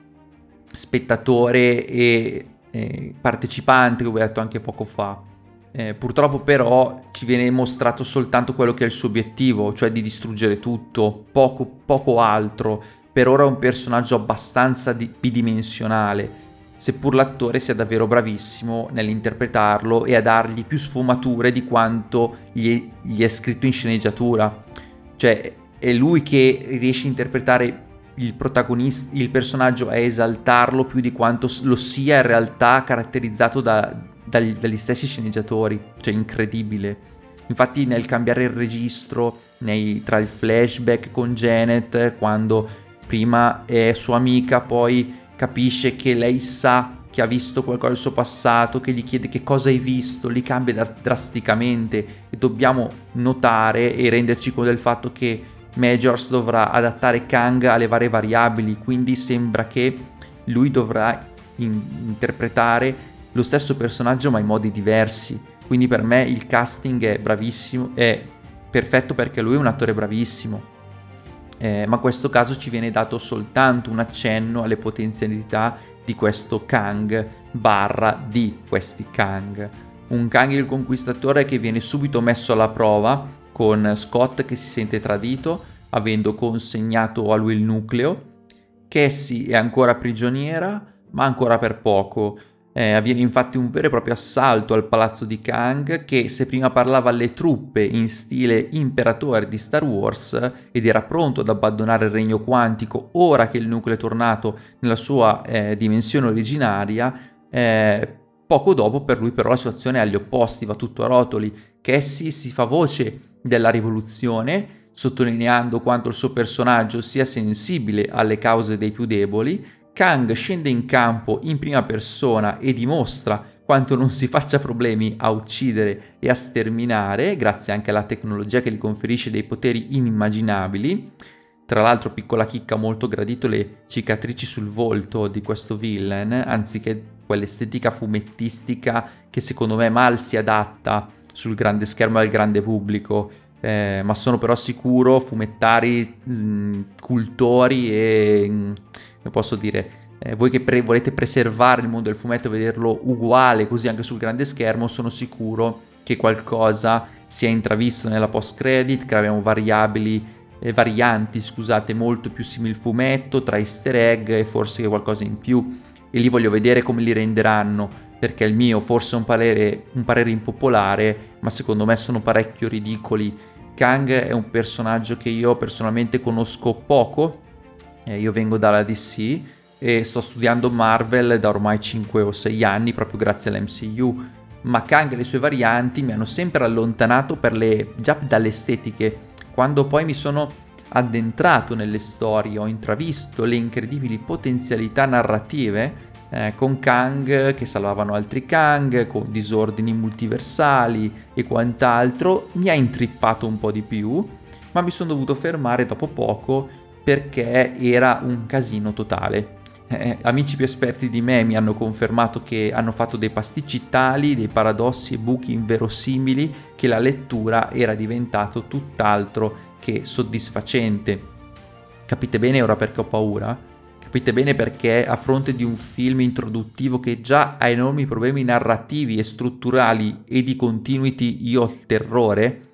spettatore e eh, partecipante, come ho detto anche poco fa. Eh, purtroppo però ci viene mostrato soltanto quello che è il suo obiettivo, cioè di distruggere tutto, poco, poco altro. Per ora è un personaggio abbastanza di- bidimensionale seppur l'attore sia davvero bravissimo nell'interpretarlo e a dargli più sfumature di quanto gli è, gli è scritto in sceneggiatura. Cioè, è lui che riesce a interpretare il protagonista, il personaggio a esaltarlo più di quanto lo sia in realtà caratterizzato da, dagli, dagli stessi sceneggiatori. Cioè, incredibile. Infatti, nel cambiare il registro nei, tra il flashback con Janet, quando prima è sua amica, poi capisce che lei sa che ha visto qualcosa del suo passato, che gli chiede che cosa hai visto, li cambia drasticamente e dobbiamo notare e renderci conto del fatto che Majors dovrà adattare Kang alle varie variabili, quindi sembra che lui dovrà in- interpretare lo stesso personaggio ma in modi diversi. quindi per me il casting è bravissimo, è perfetto perché lui è un attore bravissimo. Eh, ma in questo caso ci viene dato soltanto un accenno alle potenzialità di questo Kang barra di questi Kang. Un Kang il conquistatore che viene subito messo alla prova con Scott che si sente tradito avendo consegnato a lui il nucleo. Cassie è ancora prigioniera ma ancora per poco eh, avviene infatti un vero e proprio assalto al palazzo di Kang che se prima parlava alle truppe in stile imperatore di Star Wars ed era pronto ad abbandonare il regno quantico ora che il nucleo è tornato nella sua eh, dimensione originaria, eh, poco dopo per lui però la situazione è agli opposti, va tutto a rotoli. Cassie si fa voce della rivoluzione, sottolineando quanto il suo personaggio sia sensibile alle cause dei più deboli, Kang scende in campo in prima persona e dimostra quanto non si faccia problemi a uccidere e a sterminare, grazie anche alla tecnologia che gli conferisce dei poteri inimmaginabili. Tra l'altro, piccola chicca, molto gradito le cicatrici sul volto di questo villain, anziché quell'estetica fumettistica che secondo me mal si adatta sul grande schermo al grande pubblico. Eh, ma sono però sicuro fumettari, mh, mm, cultori e mh, mm, come posso dire, eh, voi che pre- volete preservare il mondo del fumetto e vederlo uguale così anche sul grande schermo, sono sicuro che qualcosa sia intravisto nella post credit, che abbiamo variabili, eh, varianti, scusate, molto più simili al fumetto, tra easter egg e forse qualcosa in più. E lì voglio vedere come li renderanno, perché il mio forse è un parere, un parere impopolare, ma secondo me sono parecchio ridicoli. Kang è un personaggio che io personalmente conosco poco, eh, io vengo dalla DC e sto studiando Marvel da ormai 5 o 6 anni proprio grazie all'MCU, ma Kang e le sue varianti mi hanno sempre allontanato le, già dalle estetiche. Quando poi mi sono addentrato nelle storie, ho intravisto le incredibili potenzialità narrative eh, con Kang che salvavano altri Kang, con disordini multiversali e quant'altro, mi ha intrippato un po' di più, ma mi sono dovuto fermare dopo poco perché era un casino totale. Eh, amici più esperti di me mi hanno confermato che hanno fatto dei pasticci tali, dei paradossi e buchi inverosimili che la lettura era diventato tutt'altro che soddisfacente. Capite bene ora perché ho paura? Capite bene perché a fronte di un film introduttivo che già ha enormi problemi narrativi e strutturali e di continuity io ho il terrore?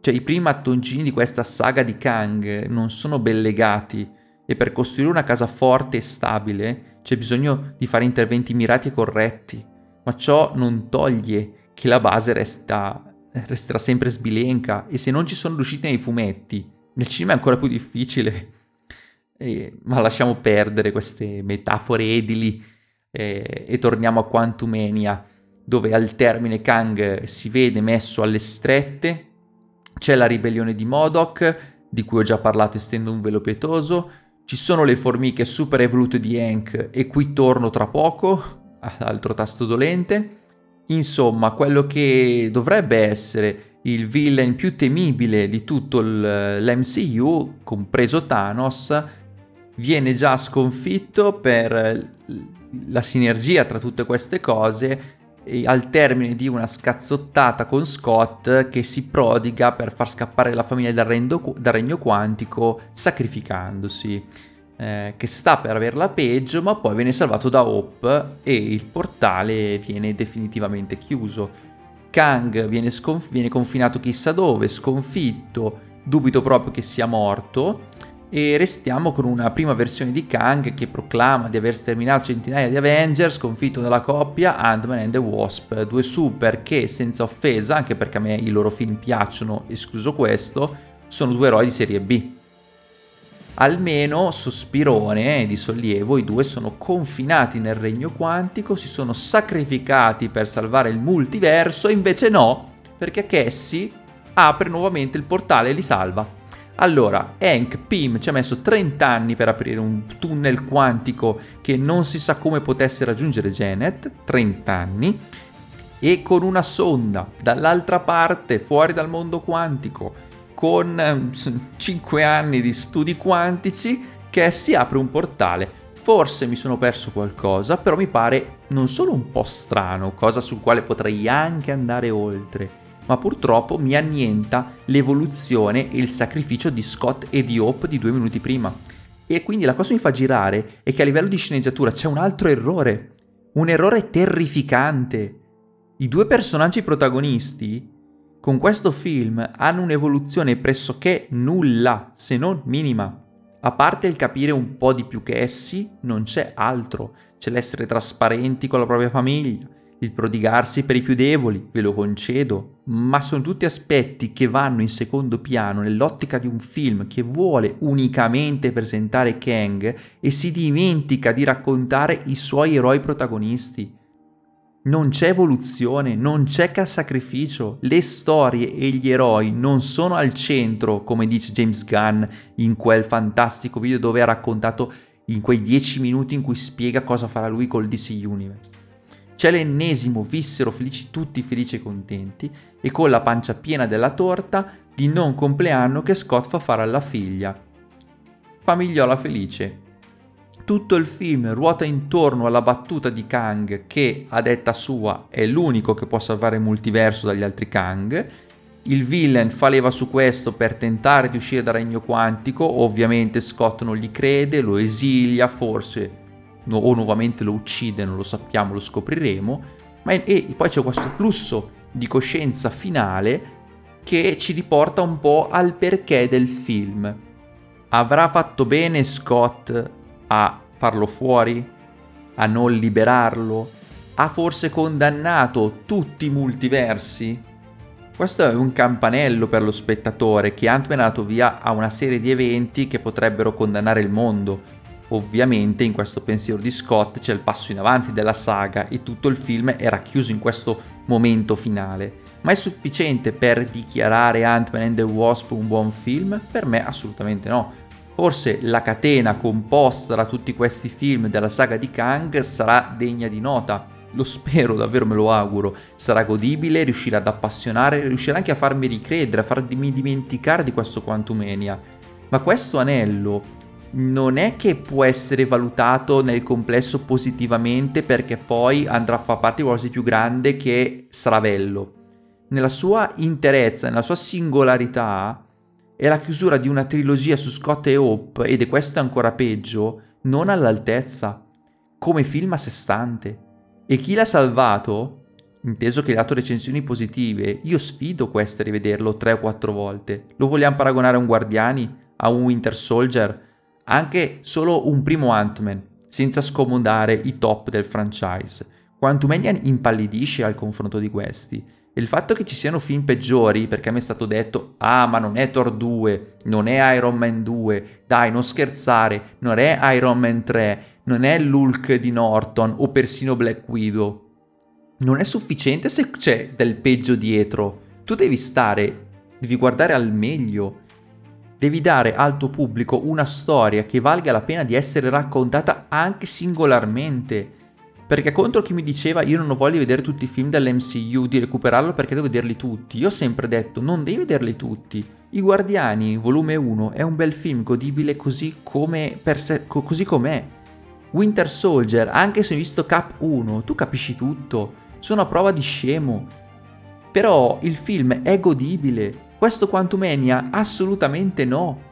Cioè i primi mattoncini di questa saga di Kang non sono ben legati e per costruire una casa forte e stabile c'è bisogno di fare interventi mirati e corretti, ma ciò non toglie che la base resta, resterà sempre sbilenca e se non ci sono riusciti nei fumetti, nel cinema è ancora più difficile. *laughs* E, ma lasciamo perdere queste metafore edili e, e torniamo a Quantumania, dove al termine Kang si vede messo alle strette c'è la ribellione di Modok, di cui ho già parlato estendo un velo pietoso. Ci sono le formiche super evolute di Hank e qui torno tra poco, altro tasto dolente. Insomma, quello che dovrebbe essere il villain più temibile di tutto l'MCU, compreso Thanos, viene già sconfitto per la sinergia tra tutte queste cose al termine di una scazzottata con Scott che si prodiga per far scappare la famiglia dal, rendo, dal regno quantico sacrificandosi. Eh, che sta per averla peggio, ma poi viene salvato da Hope e il portale viene definitivamente chiuso. Kang viene, sconf- viene confinato chissà dove, sconfitto, dubito proprio che sia morto e restiamo con una prima versione di Kang che proclama di aver sterminato centinaia di Avengers sconfitto dalla coppia Ant-Man and the Wasp, due super che senza offesa, anche perché a me i loro film piacciono, escluso questo, sono due eroi di serie B. Almeno sospirone di sollievo, i due sono confinati nel regno quantico, si sono sacrificati per salvare il multiverso, invece no, perché Cassie apre nuovamente il portale e li salva. Allora, Hank Pym ci ha messo 30 anni per aprire un tunnel quantico che non si sa come potesse raggiungere Janet, 30 anni, e con una sonda dall'altra parte, fuori dal mondo quantico, con 5 ehm, anni di studi quantici, che si apre un portale. Forse mi sono perso qualcosa, però mi pare non solo un po' strano, cosa sul quale potrei anche andare oltre, ma purtroppo mi annienta l'evoluzione e il sacrificio di Scott e di Hope di due minuti prima. E quindi la cosa mi fa girare è che a livello di sceneggiatura c'è un altro errore, un errore terrificante. I due personaggi protagonisti con questo film hanno un'evoluzione pressoché nulla, se non minima. A parte il capire un po' di più che essi, non c'è altro. C'è l'essere trasparenti con la propria famiglia, il prodigarsi per i più deboli, ve lo concedo, ma sono tutti aspetti che vanno in secondo piano nell'ottica di un film che vuole unicamente presentare Kang e si dimentica di raccontare i suoi eroi protagonisti. Non c'è evoluzione, non c'è sacrificio, le storie e gli eroi non sono al centro, come dice James Gunn in quel fantastico video dove ha raccontato in quei dieci minuti in cui spiega cosa farà lui col DC Universe. C'è l'ennesimo, vissero felici tutti felici e contenti e con la pancia piena della torta di non compleanno che Scott fa fare alla figlia. Famigliola felice, tutto il film ruota intorno alla battuta di Kang che, a detta sua, è l'unico che può salvare il multiverso dagli altri Kang. Il villain fa leva su questo per tentare di uscire dal regno quantico, ovviamente Scott non gli crede, lo esilia, forse o nuovamente lo uccide, non lo sappiamo, lo scopriremo. Ma è, e poi c'è questo flusso di coscienza finale che ci riporta un po' al perché del film. Avrà fatto bene Scott a farlo fuori, a non liberarlo, ha forse condannato tutti i multiversi? Questo è un campanello per lo spettatore che Ant-Man ha dato via a una serie di eventi che potrebbero condannare il mondo. Ovviamente in questo pensiero di Scott c'è il passo in avanti della saga e tutto il film è racchiuso in questo momento finale. Ma è sufficiente per dichiarare Ant-Man and the Wasp un buon film? Per me assolutamente no Forse la catena composta da tutti questi film della saga di Kang sarà degna di nota. Lo spero, davvero me lo auguro. Sarà godibile, riuscirà ad appassionare, riuscirà anche a farmi ricredere, a farmi dimenticare di questo Quantumania. Ma questo anello non è che può essere valutato nel complesso positivamente perché poi andrà a far parte di qualcosa di più grande che Sravello. Nella sua interezza, nella sua singolarità, è la chiusura di una trilogia su Scott e Hope, ed è questo ancora peggio, non all'altezza, come film a sé stante. E chi l'ha salvato, inteso che ha dato recensioni positive, io sfido queste a rivederlo tre o quattro volte. Lo vogliamo paragonare a un Guardiani, a un Winter Soldier, anche solo un primo Ant-Man, senza scomodare i top del franchise. Quantumania impallidisce al confronto di questi. E il fatto che ci siano film peggiori, perché mi è stato detto, ah ma non è Thor 2, non è Iron Man 2, dai non scherzare, non è Iron Man 3, non è l'Hulk di Norton o persino Black Widow. Non è sufficiente se c'è del peggio dietro. Tu devi stare, devi guardare al meglio. Devi dare al tuo pubblico una storia che valga la pena di essere raccontata anche singolarmente perché contro chi mi diceva io non voglio vedere tutti i film dell'MCU, di recuperarlo perché devo vederli tutti, io ho sempre detto non devi vederli tutti. I Guardiani, volume 1, è un bel film godibile così come sé, così com'è. Winter Soldier, anche se hai visto Cap 1, tu capisci tutto, sono a prova di scemo. Però il film è godibile, questo Quantumania assolutamente no.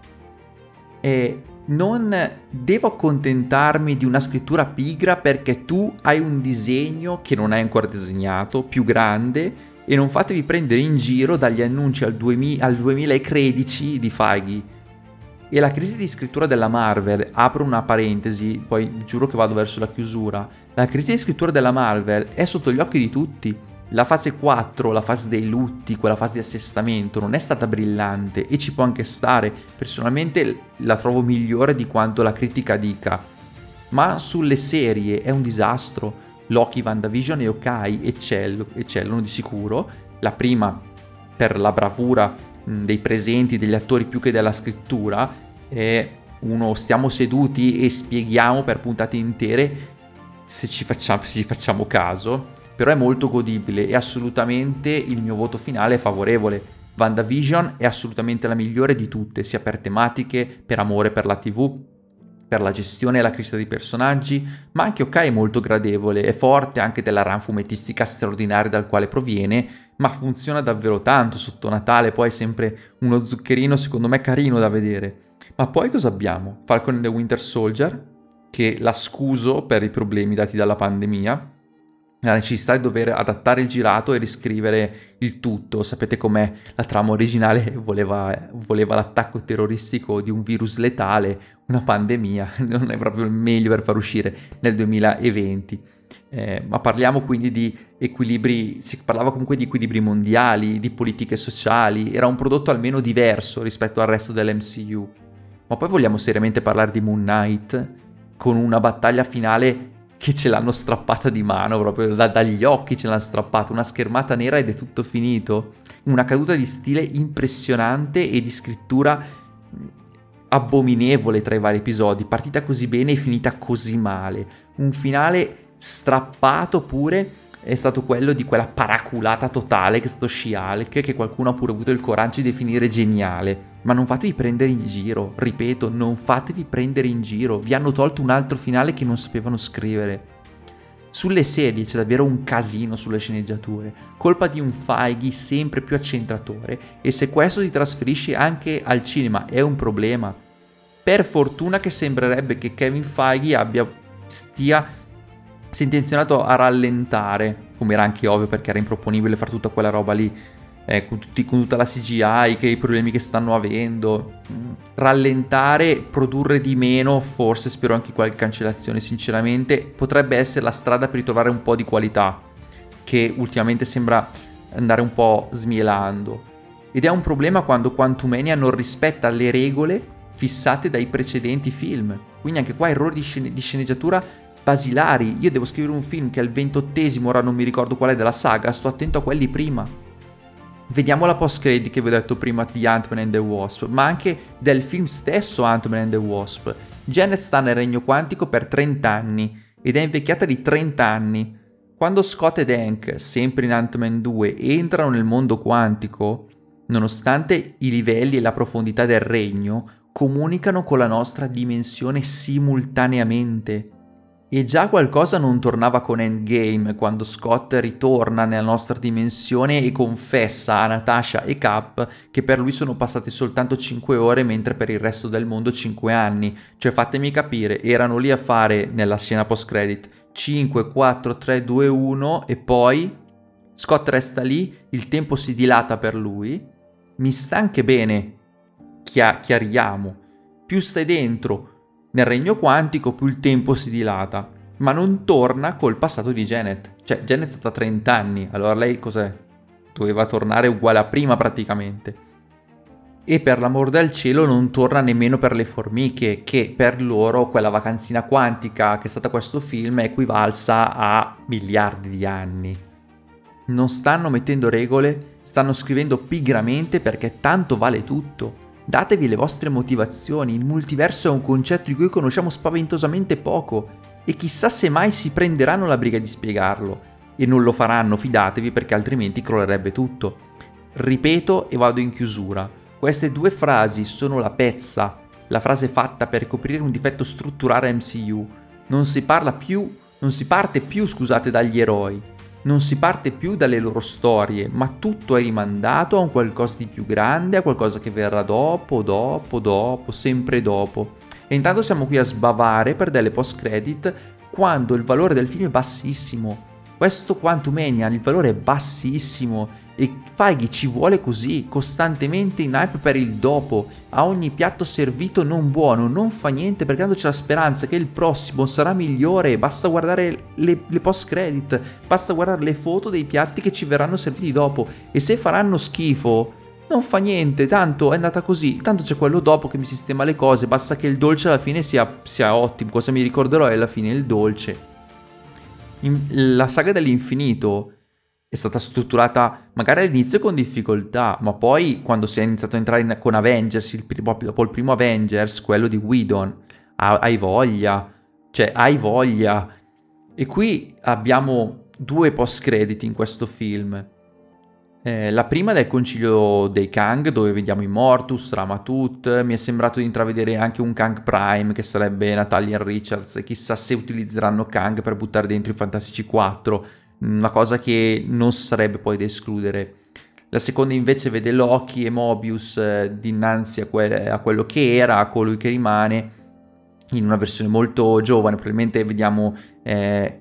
E non devo accontentarmi di una scrittura pigra perché tu hai un disegno che non hai ancora disegnato, più grande, e non fatevi prendere in giro dagli annunci al, 2000, al 2013 di Feige. E la crisi di scrittura della Marvel, apro una parentesi, poi giuro che vado verso la chiusura, la crisi di scrittura della Marvel è sotto gli occhi di tutti la fase 4, la fase dei lutti, quella fase di assestamento, non è stata brillante e ci può anche stare. Personalmente la trovo migliore di quanto la critica dica. Ma sulle serie è un disastro. Loki, WandaVision e Okai eccellono di sicuro. La prima per la bravura dei presenti, degli attori più che della scrittura. E uno stiamo seduti e spieghiamo per puntate intere se ci facciamo, se ci facciamo caso però è molto godibile e assolutamente il mio voto finale è favorevole. WandaVision è assolutamente la migliore di tutte, sia per tematiche, per amore per la TV, per la gestione e la crescita dei personaggi, ma anche ok è molto gradevole, è forte anche della run fumettistica straordinaria dal quale proviene, ma funziona davvero tanto sotto Natale, poi è sempre uno zuccherino secondo me carino da vedere. Ma poi cosa abbiamo? Falcon and the Winter Soldier, che la scuso per i problemi dati dalla pandemia, la necessità di dover adattare il girato e riscrivere il tutto. Sapete com'è la trama originale *laughs* voleva, voleva, l'attacco terroristico di un virus letale, una pandemia, *laughs* non è proprio il meglio per far uscire nel 2020. Eh, ma parliamo quindi di equilibri, si parlava comunque di equilibri mondiali, di politiche sociali, era un prodotto almeno diverso rispetto al resto dell'MCU. Ma poi vogliamo seriamente parlare di Moon Knight con una battaglia finale che ce l'hanno strappata di mano, proprio da, dagli occhi ce l'hanno strappata, una schermata nera ed è tutto finito. Una caduta di stile impressionante e di scrittura abominevole tra i vari episodi, partita così bene e finita così male. Un finale strappato pure è stato quello di quella paraculata totale che è stato She-Hulk, che qualcuno ha pure avuto il coraggio di definire geniale. Ma non fatevi prendere in giro, ripeto, non fatevi prendere in giro, vi hanno tolto un altro finale che non sapevano scrivere. Sulle serie c'è davvero un casino sulle sceneggiature, colpa di un Feige sempre più accentratore e se questo si trasferisce anche al cinema è un problema. Per fortuna che sembrerebbe che Kevin Feige abbia, stia si è intenzionato a rallentare, come era anche ovvio perché era improponibile fare tutta quella roba lì, eh, con, tutti, con, tutta la CGI, che i problemi che stanno avendo, mm, rallentare, produrre di meno, forse spero anche qualche cancellazione, sinceramente, potrebbe essere la strada per ritrovare un po' di qualità, che ultimamente sembra andare un po' smielando. Ed è un problema quando Quantumania non rispetta le regole fissate dai precedenti film. Quindi anche qua errori di, scene- di sceneggiatura basilari. Io devo scrivere un film che è il ventottesimo, ora non mi ricordo qual è della saga, sto attento a quelli prima. Vediamo la post credit che vi ho detto prima di Ant-Man and the Wasp, ma anche del film stesso Ant-Man and the Wasp. Janet sta nel regno quantico per 30 anni ed è invecchiata di 30 anni. Quando Scott ed Hank, sempre in Ant-Man 2, entrano nel mondo quantico, nonostante i livelli e la profondità del regno, comunicano con la nostra dimensione simultaneamente. E già qualcosa non tornava con Endgame quando Scott ritorna nella nostra dimensione e confessa a Natasha e Cap che per lui sono passate soltanto 5 ore mentre per il resto del mondo 5 anni. Cioè fatemi capire, erano lì a fare nella scena post credit 5, 4, 3, 2, 1 e poi Scott resta lì, il tempo si dilata per lui. Mi sta anche bene, chiariamo. Più stai dentro, nel regno quantico più il tempo si dilata, ma non torna col passato di Janet. Cioè, Janet è stata 30 anni, allora lei cos'è? Doveva tornare uguale a prima praticamente. E per l'amor del cielo non torna nemmeno per le formiche, che per loro quella vacanzina quantica che è stata questo film è equivalsa a miliardi di anni. Non stanno mettendo regole, stanno scrivendo pigramente perché tanto vale tutto. Datevi le vostre motivazioni, il multiverso è un concetto di cui conosciamo spaventosamente poco e chissà se mai si prenderanno la briga di spiegarlo. E non lo faranno, fidatevi, perché altrimenti crollerebbe tutto. Ripeto e vado in chiusura. Queste due frasi sono la pezza, la frase fatta per coprire un difetto strutturale MCU. Non si parla più, non si parte più, scusate, dagli eroi non si parte più dalle loro storie, ma tutto è rimandato a un qualcosa di più grande, a qualcosa che verrà dopo, dopo, dopo, sempre dopo. E intanto siamo qui a sbavare per delle post credit quando il valore del film è bassissimo. Questo Quantumania, il valore è bassissimo e Feige ci vuole così, costantemente in hype per il dopo. A ogni piatto servito non buono, non fa niente perché tanto c'è la speranza che il prossimo sarà migliore. Basta guardare le, le post credit, basta guardare le foto dei piatti che ci verranno serviti dopo. E se faranno schifo, non fa niente, tanto è andata così, tanto c'è quello dopo che mi sistema le cose, basta che il dolce alla fine sia, sia ottimo, cosa mi ricorderò è alla fine il dolce. In, la saga dell'infinito è stata strutturata magari all'inizio con difficoltà, ma poi quando si è iniziato a entrare in, con Avengers, il, dopo il primo Avengers, quello di Whedon, hai voglia, cioè hai voglia. E qui abbiamo due post credit in questo film. Eh, la prima del Concilio dei Kang, dove vediamo Immortus, Ramatut, mi è sembrato di intravedere anche un Kang Prime, che sarebbe Natalia Richards, chissà se utilizzeranno Kang per buttare dentro i Fantastici 4, una cosa che non sarebbe poi da escludere. La seconda invece vede Loki e Mobius eh, dinanzi a, que- a, quello che era, a colui che rimane, in una versione molto giovane, probabilmente vediamo eh,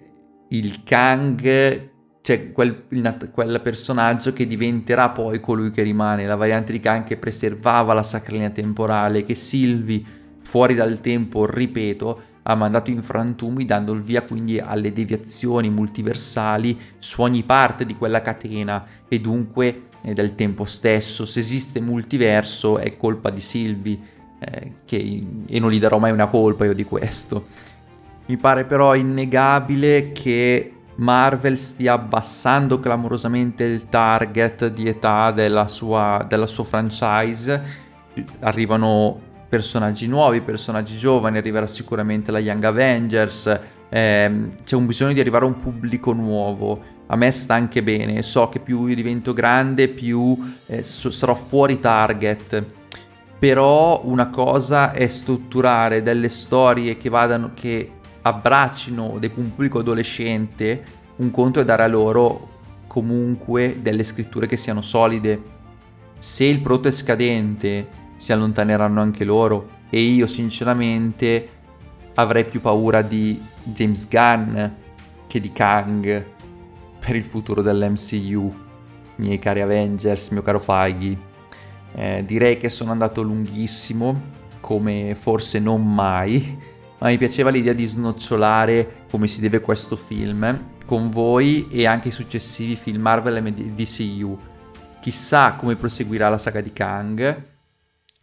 il Kang cioè quel, quel, personaggio che diventerà poi colui che rimane, la variante di Khan che preservava la sacra linea temporale, che Sylvie, fuori dal tempo, ripeto, ha mandato in frantumi dando il via quindi alle deviazioni multiversali su ogni parte di quella catena e dunque eh, del tempo stesso. Se esiste multiverso è colpa di Sylvie eh, e non gli darò mai una colpa io di questo. Mi pare però innegabile che Marvel stia abbassando clamorosamente il target di età della sua, della sua franchise. Arrivano personaggi nuovi, personaggi giovani, arriverà sicuramente la Young Avengers. Eh, c'è un bisogno di arrivare a un pubblico nuovo. A me sta anche bene, so che più io divento grande, più eh, sarò fuori target. Però una cosa è strutturare delle storie che vadano, che abbraccino del pubblico adolescente, un conto è dare a loro comunque delle scritture che siano solide. Se il prodotto è scadente, si allontaneranno anche loro e io sinceramente avrei più paura di James Gunn che di Kang per il futuro dell'MCU, miei cari Avengers, mio caro Feige. Eh, direi che sono andato lunghissimo, come forse non mai ma mi piaceva l'idea di snocciolare come si deve questo film con voi e anche i successivi film Marvel e DCU. Chissà come proseguirà la saga di Kang.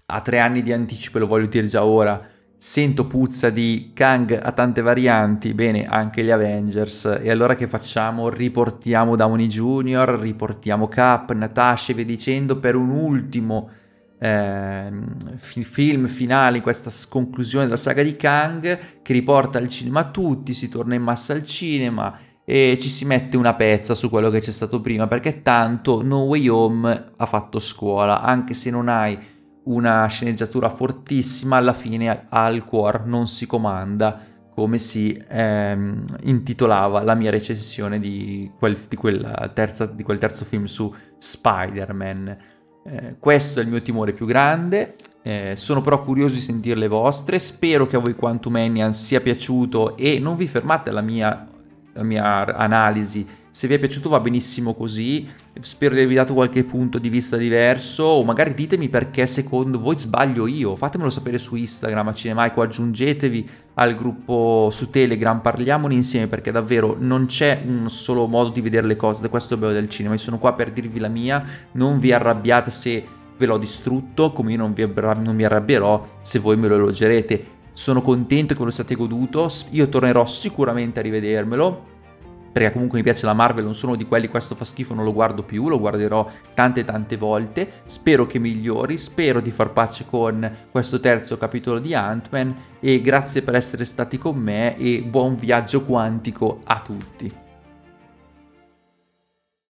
A tre anni di anticipo, lo voglio dire già ora, sento puzza di Kang a tante varianti, bene, anche gli Avengers. E allora che facciamo? Riportiamo Downey Jr., riportiamo Cap, Natasha e via dicendo per un ultimo eh, film finale, questa conclusione della saga di Kang che riporta al cinema tutti, si torna in massa al cinema e ci si mette una pezza su quello che c'è stato prima perché tanto No Way Home ha fatto scuola, anche se non hai una sceneggiatura fortissima, alla fine al cuore non si comanda come si ehm, intitolava la mia recensione di quel, di, terza, di quel terzo film su Spider-Man. Eh, questo è il mio timore più grande. Eh, sono però curioso di sentire le vostre. Spero che a voi Quantumanian sia piaciuto e non vi fermate alla mia, alla mia analisi. Se vi è piaciuto va benissimo così. Spero di avervi dato qualche punto di vista diverso. O magari ditemi perché secondo voi sbaglio io. Fatemelo sapere su Instagram a Cinemaico. Aggiungetevi al gruppo su Telegram. Parliamone insieme perché davvero non c'è un solo modo di vedere le cose. Questo è bello del cinema. Io sono qua per dirvi la mia. Non vi arrabbiate se ve l'ho distrutto. Come io non, vi non mi arrabbierò se voi me lo elogerete. Sono contento che ve lo siate goduto. Io tornerò sicuramente a rivedermelo perché comunque mi piace la Marvel, non sono di quelli questo fa schifo, non lo guardo più, lo guarderò tante tante volte, spero che migliori, spero di far pace con questo terzo capitolo di Ant-Man e grazie per essere stati con me e buon viaggio quantico a tutti.